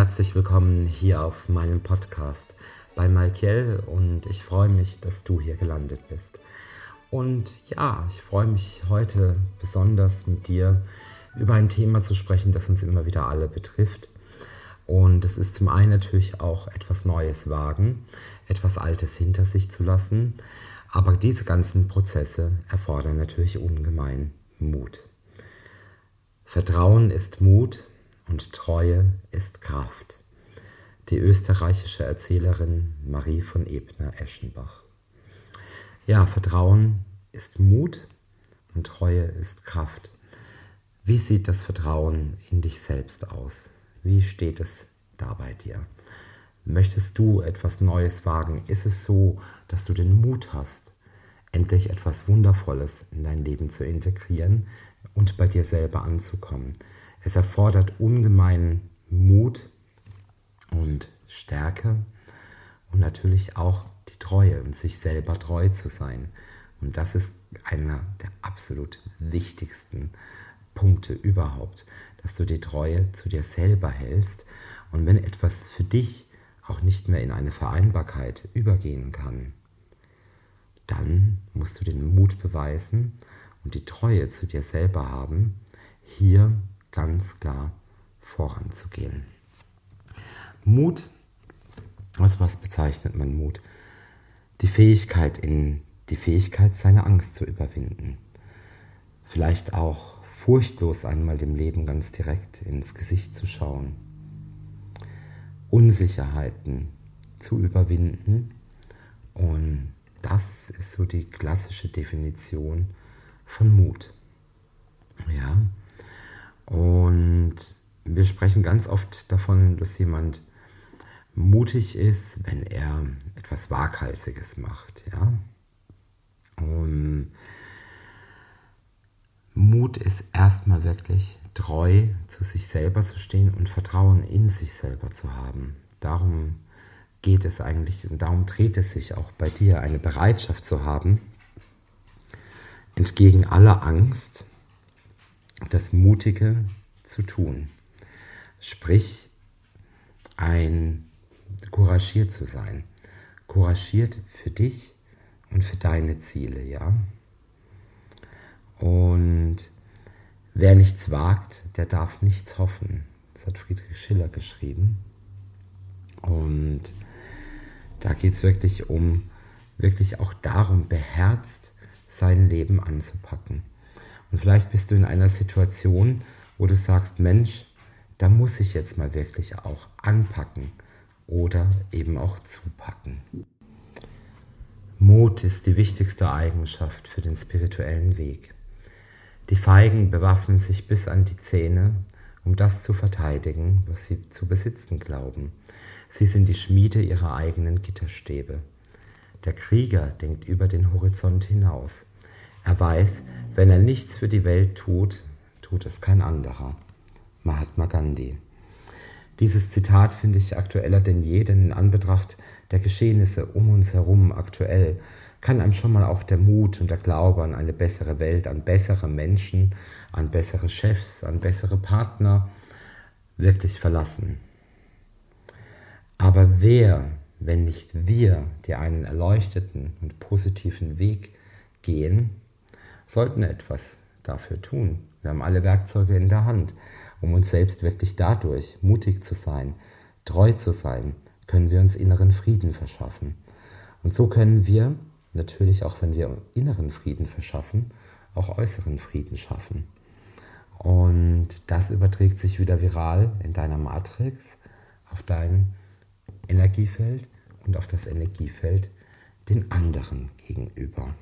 herzlich willkommen hier auf meinem Podcast bei Malkiel und ich freue mich, dass du hier gelandet bist. Und ja, ich freue mich heute besonders mit dir über ein Thema zu sprechen, das uns immer wieder alle betrifft. Und es ist zum einen natürlich auch etwas Neues wagen, etwas Altes hinter sich zu lassen, aber diese ganzen Prozesse erfordern natürlich ungemein Mut. Vertrauen ist Mut und Treue ist Kraft. Die österreichische Erzählerin Marie von Ebner-Eschenbach. Ja, Vertrauen ist Mut und Treue ist Kraft. Wie sieht das Vertrauen in dich selbst aus? Wie steht es da bei dir? Möchtest du etwas Neues wagen? Ist es so, dass du den Mut hast, endlich etwas Wundervolles in dein Leben zu integrieren und bei dir selber anzukommen? Es erfordert ungemeinen Mut und Stärke und natürlich auch die Treue und sich selber treu zu sein. Und das ist einer der absolut wichtigsten Punkte überhaupt, dass du die Treue zu dir selber hältst und wenn etwas für dich auch nicht mehr in eine Vereinbarkeit übergehen kann, dann musst du den Mut beweisen und die Treue zu dir selber haben, hier ganz klar voranzugehen. Mut, als was bezeichnet man Mut? Die Fähigkeit, in die Fähigkeit, seine Angst zu überwinden. Vielleicht auch furchtlos einmal dem Leben ganz direkt ins Gesicht zu schauen. Unsicherheiten zu überwinden. Und das ist so die klassische Definition von Mut. Ja, und wir sprechen ganz oft davon, dass jemand mutig ist, wenn er etwas Waghalsiges macht. Ja? Und Mut ist erstmal wirklich treu zu sich selber zu stehen und Vertrauen in sich selber zu haben. Darum geht es eigentlich und darum dreht es sich auch bei dir, eine Bereitschaft zu haben, entgegen aller Angst, das Mutige zu tun. Sprich, ein couragiert zu sein. Couragiert für dich und für deine Ziele, ja. Und wer nichts wagt, der darf nichts hoffen. Das hat Friedrich Schiller geschrieben. Und da geht es wirklich um, wirklich auch darum, beherzt sein Leben anzupacken. Und vielleicht bist du in einer Situation, wo du sagst, Mensch, da muss ich jetzt mal wirklich auch anpacken oder eben auch zupacken. Mut ist die wichtigste Eigenschaft für den spirituellen Weg. Die Feigen bewaffnen sich bis an die Zähne, um das zu verteidigen, was sie zu besitzen glauben. Sie sind die Schmiede ihrer eigenen Gitterstäbe. Der Krieger denkt über den Horizont hinaus. Er weiß, wenn er nichts für die Welt tut, tut es kein anderer. Mahatma Gandhi. Dieses Zitat finde ich aktueller denn je, denn in Anbetracht der Geschehnisse um uns herum aktuell kann einem schon mal auch der Mut und der Glaube an eine bessere Welt, an bessere Menschen, an bessere Chefs, an bessere Partner wirklich verlassen. Aber wer, wenn nicht wir, die einen erleuchteten und positiven Weg gehen, sollten etwas dafür tun. Wir haben alle Werkzeuge in der Hand, um uns selbst wirklich dadurch mutig zu sein, treu zu sein, können wir uns inneren Frieden verschaffen. Und so können wir natürlich auch, wenn wir inneren Frieden verschaffen, auch äußeren Frieden schaffen. Und das überträgt sich wieder viral in deiner Matrix auf dein Energiefeld und auf das Energiefeld den anderen gegenüber.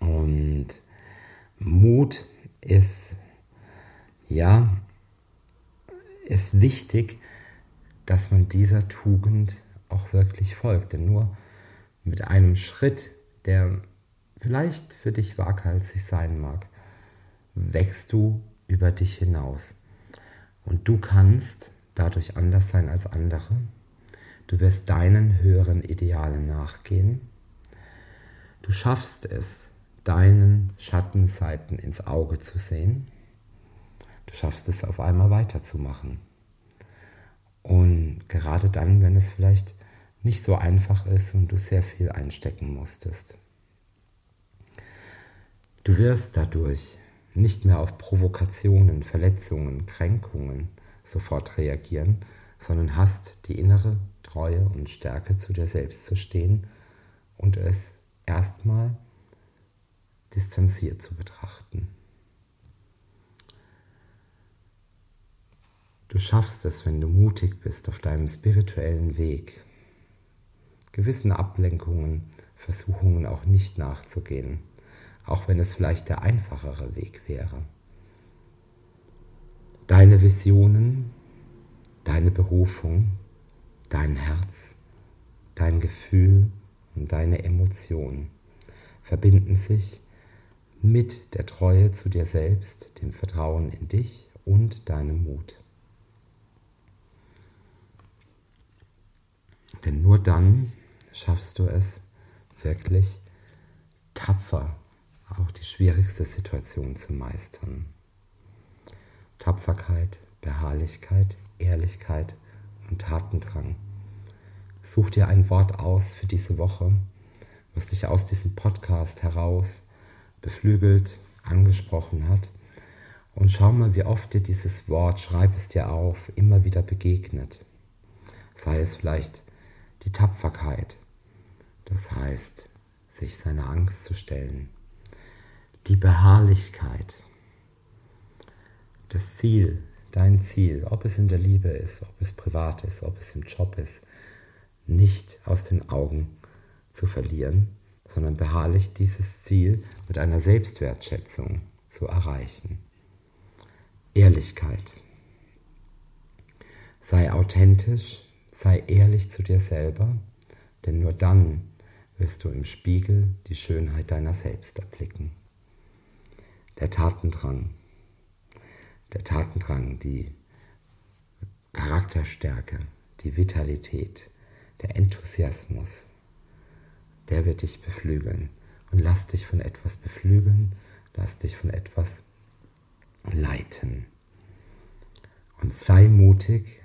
Und Mut ist, ja, ist wichtig, dass man dieser Tugend auch wirklich folgt. Denn nur mit einem Schritt, der vielleicht für dich waghalsig sein mag, wächst du über dich hinaus. Und du kannst dadurch anders sein als andere. Du wirst deinen höheren Idealen nachgehen. Du schaffst es, deinen Schattenseiten ins Auge zu sehen. Du schaffst es auf einmal weiterzumachen. Und gerade dann, wenn es vielleicht nicht so einfach ist und du sehr viel einstecken musstest. Du wirst dadurch nicht mehr auf Provokationen, Verletzungen, Kränkungen sofort reagieren, sondern hast die innere Treue und Stärke zu dir selbst zu stehen und es erstmal distanziert zu betrachten. Du schaffst es, wenn du mutig bist auf deinem spirituellen Weg, gewissen Ablenkungen, Versuchungen auch nicht nachzugehen, auch wenn es vielleicht der einfachere Weg wäre. Deine Visionen, deine Berufung, dein Herz, dein Gefühl und deine Emotionen verbinden sich mit der Treue zu dir selbst, dem Vertrauen in dich und deinem Mut. Denn nur dann schaffst du es wirklich tapfer, auch die schwierigste Situation zu meistern. Tapferkeit, Beharrlichkeit, Ehrlichkeit und Tatendrang. Such dir ein Wort aus für diese Woche, was dich aus diesem Podcast heraus beflügelt, angesprochen hat. Und schau mal, wie oft dir dieses Wort, schreib es dir auf, immer wieder begegnet. Sei es vielleicht die Tapferkeit, das heißt, sich seiner Angst zu stellen. Die Beharrlichkeit, das Ziel, dein Ziel, ob es in der Liebe ist, ob es privat ist, ob es im Job ist, nicht aus den Augen zu verlieren, sondern beharrlich dieses Ziel mit einer Selbstwertschätzung zu erreichen. Ehrlichkeit. Sei authentisch, sei ehrlich zu dir selber, denn nur dann wirst du im Spiegel die Schönheit deiner selbst erblicken. Der Tatendrang, der Tatendrang, die Charakterstärke, die Vitalität, der Enthusiasmus, der wird dich beflügeln. Und lass dich von etwas beflügeln, lass dich von etwas leiten. Und sei mutig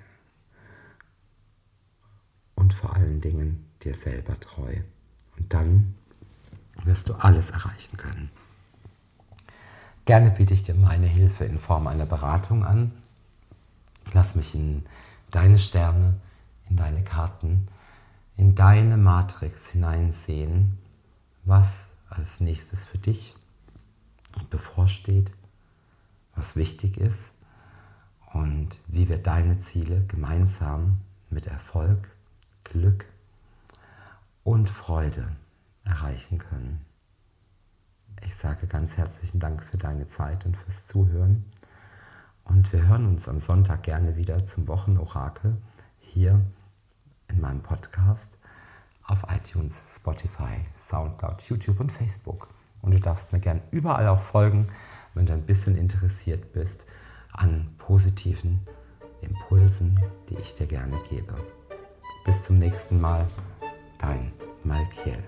und vor allen Dingen dir selber treu. Und dann wirst du alles erreichen können. Gerne biete ich dir meine Hilfe in Form einer Beratung an. Lass mich in deine Sterne, in deine Karten, in deine Matrix hineinsehen, was als nächstes für dich bevorsteht, was wichtig ist und wie wir deine Ziele gemeinsam mit Erfolg, Glück und Freude erreichen können. Ich sage ganz herzlichen Dank für deine Zeit und fürs Zuhören. Und wir hören uns am Sonntag gerne wieder zum Wochenorakel hier in meinem Podcast auf iTunes, Spotify, Soundcloud, YouTube und Facebook. Und du darfst mir gern überall auch folgen, wenn du ein bisschen interessiert bist an positiven Impulsen, die ich dir gerne gebe. Bis zum nächsten Mal, dein Malkiel.